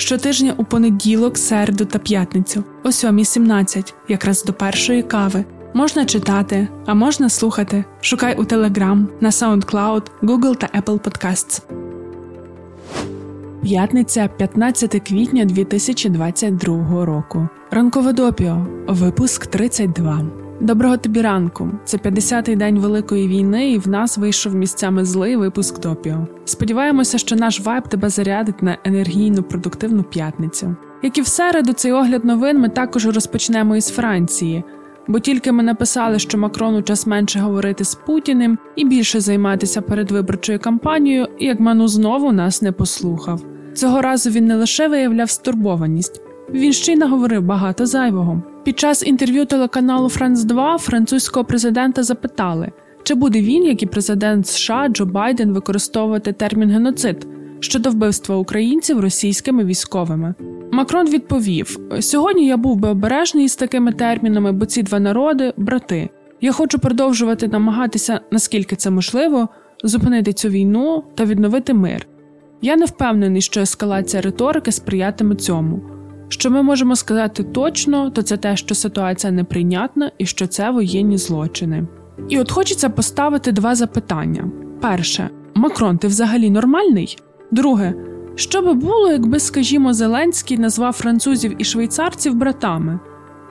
Щотижня у понеділок, середу та п'ятницю о 7.17, якраз до першої кави. Можна читати, а можна слухати. Шукай у Telegram, на SoundCloud, Google та Apple Podcasts. П'ятниця 15 квітня 2022 року. Ранкове допіо. Випуск 32. Доброго тобі ранку. Це 50-й день Великої війни, і в нас вийшов місцями злий випуск допіо. Сподіваємося, що наш вайб тебе зарядить на енергійну продуктивну п'ятницю. Як і в середу, цей огляд новин ми також розпочнемо із Франції. Бо тільки ми написали, що Макрону час менше говорити з Путіним і більше займатися передвиборчою кампанією, як Ману знову нас не послухав. Цього разу він не лише виявляв стурбованість, він ще й наговорив багато зайвого. Під час інтерв'ю телеканалу Франц 2 французького президента запитали, чи буде він, як і президент США Джо Байден, використовувати термін геноцид щодо вбивства українців російськими військовими. Макрон відповів: сьогодні я був би обережний з такими термінами, бо ці два народи брати. Я хочу продовжувати намагатися, наскільки це можливо, зупинити цю війну та відновити мир. Я не впевнений, що ескалація риторики сприятиме цьому. Що ми можемо сказати точно, то це те, що ситуація неприйнятна і що це воєнні злочини. І от хочеться поставити два запитання: перше, Макрон, ти взагалі нормальний? Друге, що би було, якби, скажімо, Зеленський назвав французів і швейцарців братами?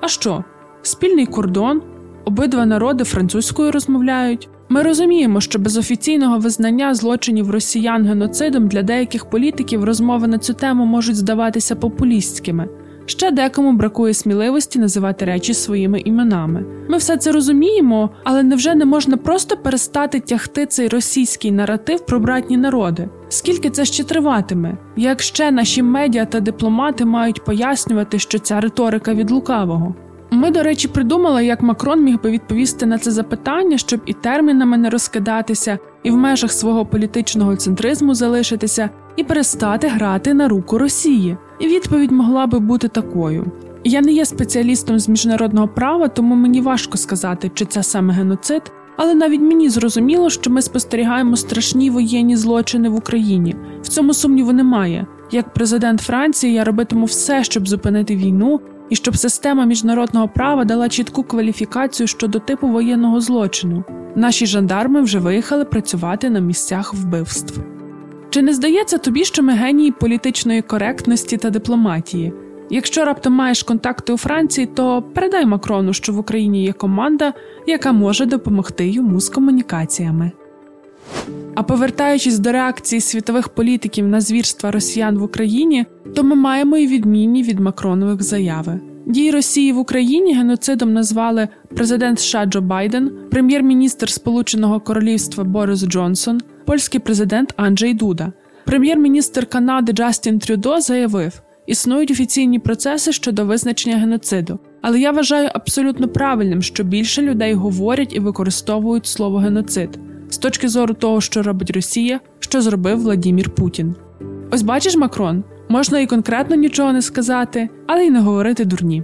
А що? Спільний кордон, обидва народи французькою розмовляють. Ми розуміємо, що без офіційного визнання злочинів росіян геноцидом для деяких політиків розмови на цю тему можуть здаватися популістськими. Ще декому бракує сміливості називати речі своїми іменами. Ми все це розуміємо, але невже не можна просто перестати тягти цей російський наратив про братні народи? Скільки це ще триватиме? Як ще наші медіа та дипломати мають пояснювати, що ця риторика від лукавого? Ми, до речі, придумали, як Макрон міг би відповісти на це запитання, щоб і термінами не розкидатися, і в межах свого політичного центризму залишитися, і перестати грати на руку Росії. І відповідь могла би бути такою: я не є спеціалістом з міжнародного права, тому мені важко сказати, чи це саме геноцид. Але навіть мені зрозуміло, що ми спостерігаємо страшні воєнні злочини в Україні. В цьому сумніву немає. Як президент Франції, я робитиму все, щоб зупинити війну, і щоб система міжнародного права дала чітку кваліфікацію щодо типу воєнного злочину. Наші жандарми вже виїхали працювати на місцях вбивств. Чи не здається тобі, що ми генії політичної коректності та дипломатії? Якщо раптом маєш контакти у Франції, то передай Макрону, що в Україні є команда, яка може допомогти йому з комунікаціями. А повертаючись до реакції світових політиків на звірства росіян в Україні, то ми маємо і відмінні від Макронових заяви. Дії Росії в Україні геноцидом назвали президент США Джо Байден, прем'єр-міністр Сполученого Королівства Борис Джонсон, польський президент Анджей Дуда. Прем'єр-міністр Канади Джастін Трюдо заявив, існують офіційні процеси щодо визначення геноциду, але я вважаю абсолютно правильним, що більше людей говорять і використовують слово геноцид з точки зору того, що робить Росія, що зробив Владімір Путін. Ось бачиш, Макрон, можна і конкретно нічого не сказати, але й не говорити дурні.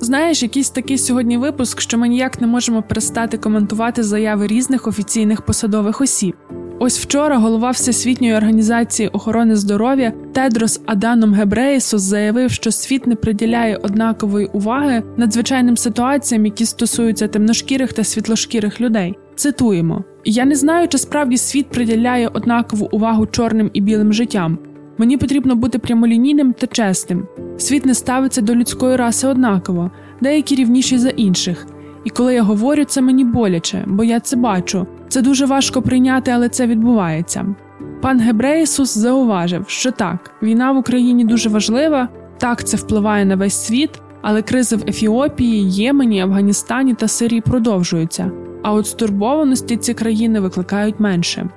Знаєш, якийсь такий сьогодні випуск, що ми ніяк не можемо перестати коментувати заяви різних офіційних посадових осіб. Ось вчора голова Всесвітньої організації охорони здоров'я Тедрос Аданом Гебреєсус заявив, що світ не приділяє однакової уваги надзвичайним ситуаціям, які стосуються темношкірих та світлошкірих людей. Цитуємо: я не знаю, чи справді світ приділяє однакову увагу чорним і білим життям. Мені потрібно бути прямолінійним та чесним. Світ не ставиться до людської раси однаково. деякі рівніші за інших. І коли я говорю, це мені боляче, бо я це бачу. Це дуже важко прийняти, але це відбувається. Пан Гебреєсус зауважив, що так, війна в Україні дуже важлива, так це впливає на весь світ, але кризи в Ефіопії, Ємені, Афганістані та Сирії продовжуються. А от стурбованості ці країни викликають менше.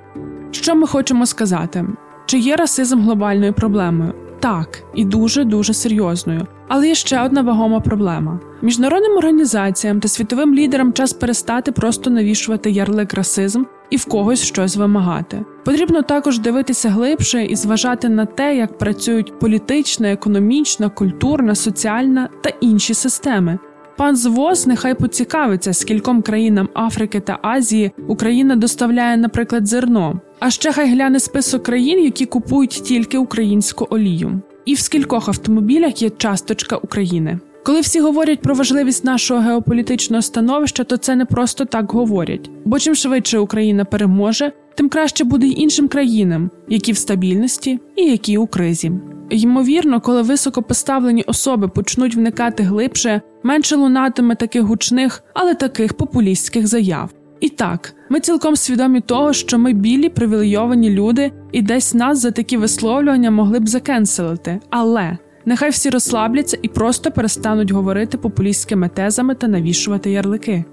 Що ми хочемо сказати? Чи є расизм глобальною проблемою? Так, і дуже дуже серйозною. Але є ще одна вагома проблема: міжнародним організаціям та світовим лідерам час перестати просто навішувати ярлик расизм і в когось щось вимагати. Потрібно також дивитися глибше і зважати на те, як працюють політична, економічна, культурна, соціальна та інші системи. Пан Звоз нехай поцікавиться, скільком країнам Африки та Азії Україна доставляє, наприклад, зерно. А ще хай гляне список країн, які купують тільки українську олію, і в скількох автомобілях є часточка України. Коли всі говорять про важливість нашого геополітичного становища, то це не просто так говорять. Бо чим швидше Україна переможе, тим краще буде й іншим країнам, які в стабільності і які у кризі. Ймовірно, коли високопоставлені особи почнуть вникати глибше, менше лунатиме таких гучних, але таких популістських заяв. І так, ми цілком свідомі того, що ми білі привілейовані люди, і десь нас за такі висловлювання могли б закенселити. Але нехай всі розслабляться і просто перестануть говорити популістськими тезами та навішувати ярлики.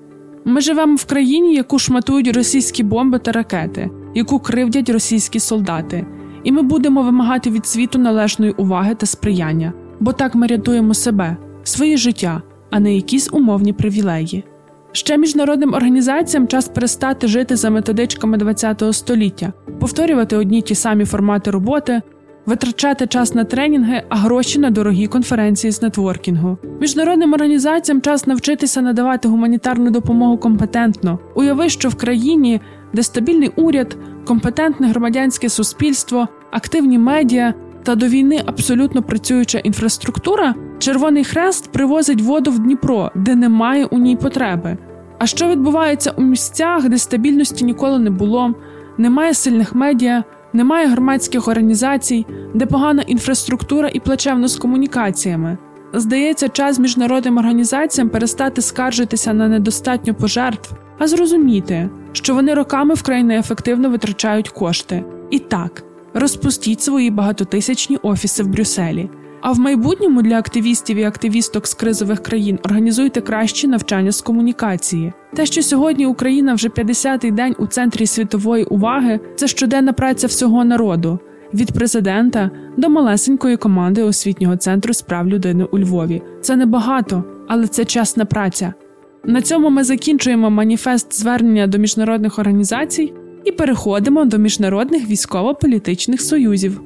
Ми живемо в країні, яку шматують російські бомби та ракети, яку кривдять російські солдати, і ми будемо вимагати від світу належної уваги та сприяння, бо так ми рятуємо себе, своє життя, а не якісь умовні привілеї. Ще міжнародним організаціям час перестати жити за методичками ХХ століття, повторювати одні ті самі формати роботи, витрачати час на тренінги, а гроші на дорогі конференції з нетворкінгу. Міжнародним організаціям час навчитися надавати гуманітарну допомогу компетентно. Уяви, що в країні, де стабільний уряд, компетентне громадянське суспільство, активні медіа та до війни абсолютно працююча інфраструктура, Червоний Хрест привозить воду в Дніпро, де немає у ній потреби. А що відбувається у місцях, де стабільності ніколи не було, немає сильних медіа, немає громадських організацій, де погана інфраструктура і плачевно з комунікаціями? Здається, час міжнародним організаціям перестати скаржитися на недостатньо пожертв, а зрозуміти, що вони роками вкрай неефективно витрачають кошти. І так, розпустіть свої багатотисячні офіси в Брюсселі. А в майбутньому для активістів і активісток з кризових країн організуйте кращі навчання з комунікації. Те, що сьогодні Україна вже 50-й день у центрі світової уваги, це щоденна праця всього народу від президента до малесенької команди освітнього центру справ людини у Львові. Це небагато, але це чесна праця. На цьому ми закінчуємо маніфест звернення до міжнародних організацій і переходимо до міжнародних військово-політичних союзів.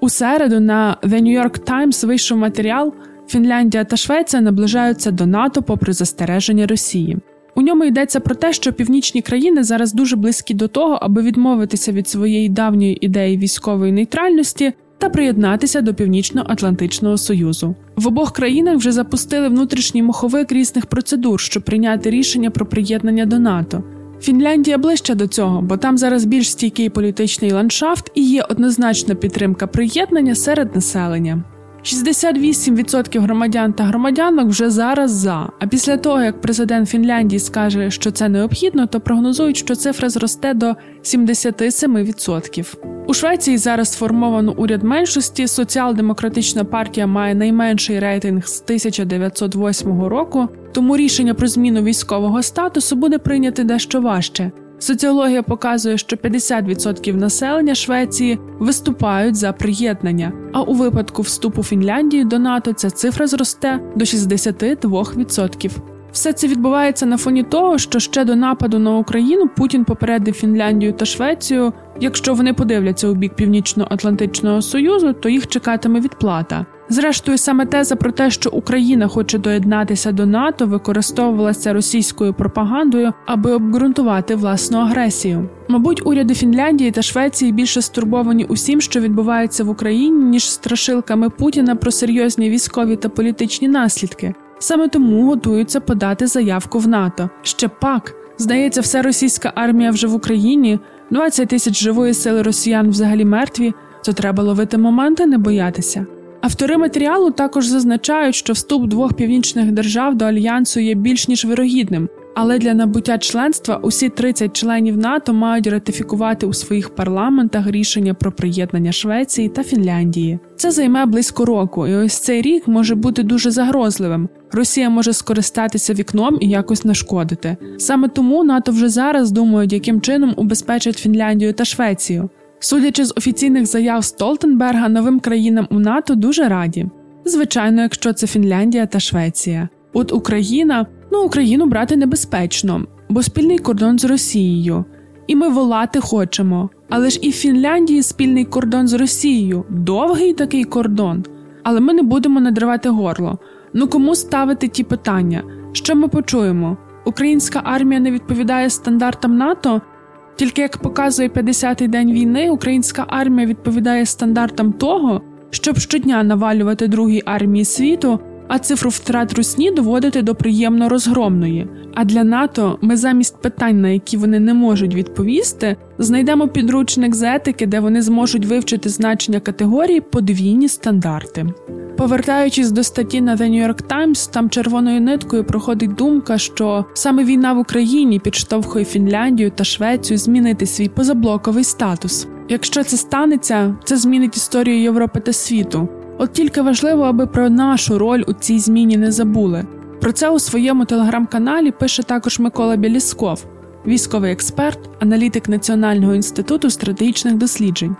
У середу на The New York Times вийшов матеріал Фінляндія та Швеція наближаються до НАТО попри застереження Росії. У ньому йдеться про те, що північні країни зараз дуже близькі до того, аби відмовитися від своєї давньої ідеї військової нейтральності та приєднатися до Північно-Атлантичного Союзу. В обох країнах вже запустили внутрішній моховик різних процедур, щоб прийняти рішення про приєднання до НАТО. Фінляндія ближче до цього, бо там зараз більш стійкий політичний ландшафт і є однозначна підтримка приєднання серед населення. 68% громадян та громадянок вже зараз за. А після того, як президент Фінляндії скаже, що це необхідно, то прогнозують, що цифра зросте до 77%. У Швеції зараз сформовано уряд меншості. Соціал-демократична партія має найменший рейтинг з 1908 року, тому рішення про зміну військового статусу буде прийняти дещо важче. Соціологія показує, що 50% населення Швеції виступають за приєднання, а у випадку вступу Фінляндії до НАТО ця цифра зросте до 62%. Все це відбувається на фоні того, що ще до нападу на Україну Путін попередив Фінляндію та Швецію. Якщо вони подивляться у бік Північно-Атлантичного Союзу, то їх чекатиме відплата. Зрештою, саме теза про те, що Україна хоче доєднатися до НАТО, використовувалася російською пропагандою, аби обґрунтувати власну агресію. Мабуть, уряди Фінляндії та Швеції більше стурбовані усім, що відбувається в Україні, ніж страшилками Путіна про серйозні військові та політичні наслідки. Саме тому готуються подати заявку в НАТО. Ще пак здається, вся російська армія вже в Україні, 20 тисяч живої сили росіян взагалі мертві. То треба ловити моменти, не боятися. Автори матеріалу також зазначають, що вступ двох північних держав до альянсу є більш ніж вирогідним, але для набуття членства усі 30 членів НАТО мають ратифікувати у своїх парламентах рішення про приєднання Швеції та Фінляндії. Це займе близько року, і ось цей рік може бути дуже загрозливим. Росія може скористатися вікном і якось нашкодити. Саме тому НАТО вже зараз думають, яким чином убезпечать Фінляндію та Швецію. Судячи з офіційних заяв Столтенберга, новим країнам у НАТО дуже раді. Звичайно, якщо це Фінляндія та Швеція. От Україна, ну Україну брати небезпечно, бо спільний кордон з Росією. І ми волати хочемо. Але ж і в Фінляндії спільний кордон з Росією, довгий такий кордон. Але ми не будемо надривати горло. Ну кому ставити ті питання? Що ми почуємо? Українська армія не відповідає стандартам НАТО. Тільки як показує 50-й день війни, українська армія відповідає стандартам того, щоб щодня навалювати другій армії світу, а цифру втрат русні доводити до приємно розгромної. А для НАТО ми замість питань, на які вони не можуть відповісти, знайдемо підручник з етики, де вони зможуть вивчити значення категорії подвійні стандарти. Повертаючись до статті на The New York Times, там червоною ниткою проходить думка, що саме війна в Україні підштовхує Фінляндію та Швецію змінити свій позаблоковий статус. Якщо це станеться, це змінить історію Європи та світу. От тільки важливо, аби про нашу роль у цій зміні не забули. Про це у своєму телеграм-каналі пише також Микола Білісков, військовий експерт, аналітик Національного інституту стратегічних досліджень.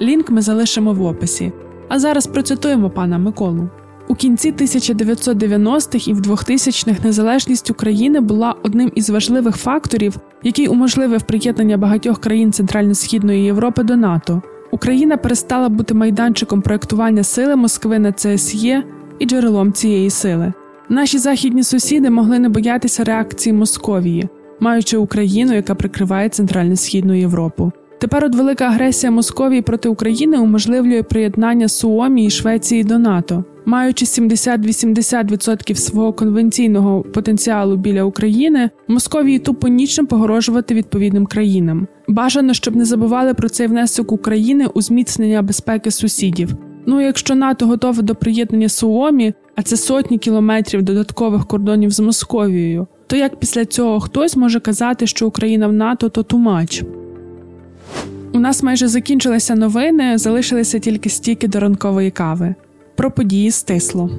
Лінк ми залишимо в описі. А зараз процитуємо пана Миколу. У кінці 1990-х і в 2000-х незалежність України була одним із важливих факторів, який уможливив приєднання багатьох країн Центрально-Східної Європи до НАТО. Україна перестала бути майданчиком проектування сили Москви на ЦСЄ і джерелом цієї сили. Наші західні сусіди могли не боятися реакції Московії, маючи Україну, яка прикриває Центрально-Східну Європу. Тепер от велика агресія Московії проти України уможливлює приєднання Суомі і Швеції до НАТО. Маючи 70-80% свого конвенційного потенціалу біля України, Московії тупо нічим погрожувати відповідним країнам. Бажано, щоб не забували про цей внесок України у зміцнення безпеки сусідів. Ну якщо НАТО готове до приєднання Суомі, а це сотні кілометрів додаткових кордонів з Московією, то як після цього хтось може казати, що Україна в НАТО то тумач? Нас майже закінчилися новини, залишилися тільки стільки до ранкової кави. Про події стисло.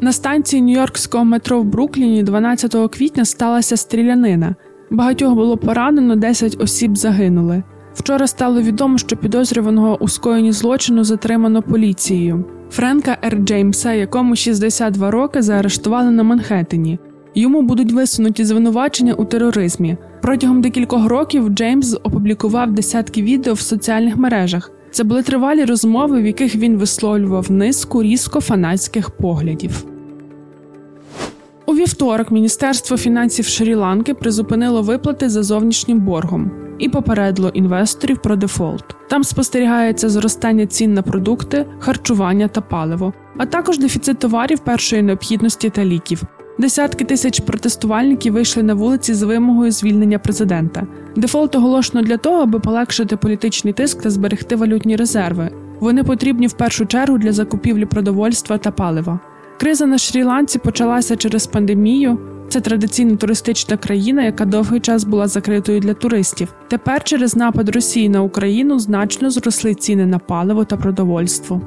На станції Нью-Йоркського метро в Брукліні 12 квітня сталася стрілянина. Багатьох було поранено, 10 осіб загинули. Вчора стало відомо, що підозрюваного у скоєнні злочину затримано поліцією. Френка Р. Джеймса, якому 62 роки, заарештували на Манхеттені. Йому будуть висунуті звинувачення у тероризмі. Протягом декількох років Джеймс опублікував десятки відео в соціальних мережах. Це були тривалі розмови, в яких він висловлював низку різко фанатських поглядів. У вівторок Міністерство фінансів Шрі-Ланки призупинило виплати за зовнішнім боргом і попередило інвесторів про дефолт. Там спостерігається зростання цін на продукти, харчування та паливо, а також дефіцит товарів першої необхідності та ліків. Десятки тисяч протестувальників вийшли на вулиці з вимогою звільнення президента. Дефолт оголошено для того, аби полегшити політичний тиск та зберегти валютні резерви. Вони потрібні в першу чергу для закупівлі продовольства та палива. Криза на Шрі-Ланці почалася через пандемію. Це традиційна туристична країна, яка довгий час була закритою для туристів. Тепер через напад Росії на Україну значно зросли ціни на паливо та продовольство.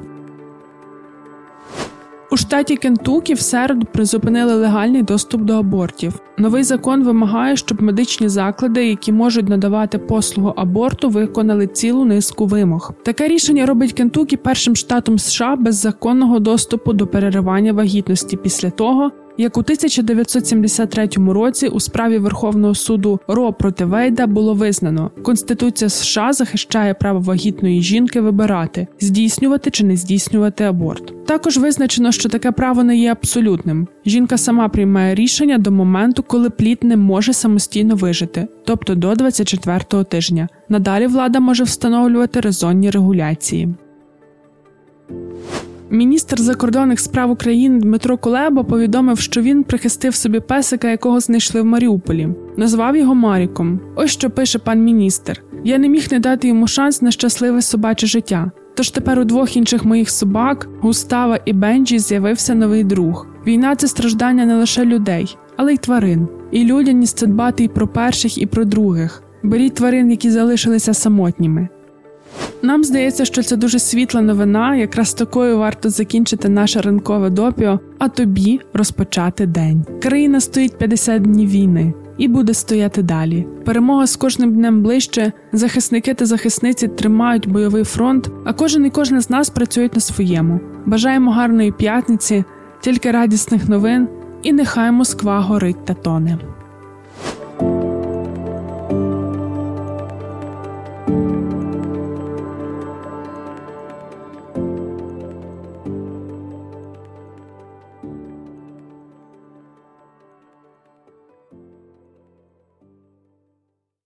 У штаті Кентукі в середу призупинили легальний доступ до абортів. Новий закон вимагає, щоб медичні заклади, які можуть надавати послугу аборту, виконали цілу низку вимог. Таке рішення робить Кентукі першим штатом США без законного доступу до переривання вагітності після того, як у 1973 році у справі Верховного суду Ро проти Вейда було визнано, Конституція США захищає право вагітної жінки вибирати, здійснювати чи не здійснювати аборт. Також визначено, що таке право не є абсолютним. Жінка сама приймає рішення до моменту, коли плід не може самостійно вижити, тобто до 24-го тижня. Надалі влада може встановлювати резонні регуляції. Міністр закордонних справ України Дмитро Кулеба повідомив, що він прихистив собі песика, якого знайшли в Маріуполі. Назвав його Маріком. Ось що пише пан міністр: я не міг не дати йому шанс на щасливе собаче життя. Тож тепер у двох інших моїх собак, Густава і Бенджі, з'явився новий друг. Війна це страждання не лише людей, але й тварин. І людяність це дбати і про перших, і про других. Беріть тварин, які залишилися самотніми. Нам здається, що це дуже світла новина, якраз такою варто закінчити наше ранкове допіо, а тобі розпочати день. Країна стоїть 50 днів війни і буде стояти далі. Перемога з кожним днем ближче. Захисники та захисниці тримають бойовий фронт, а кожен і кожна з нас працюють на своєму. Бажаємо гарної п'ятниці, тільки радісних новин, і нехай Москва горить та тоне.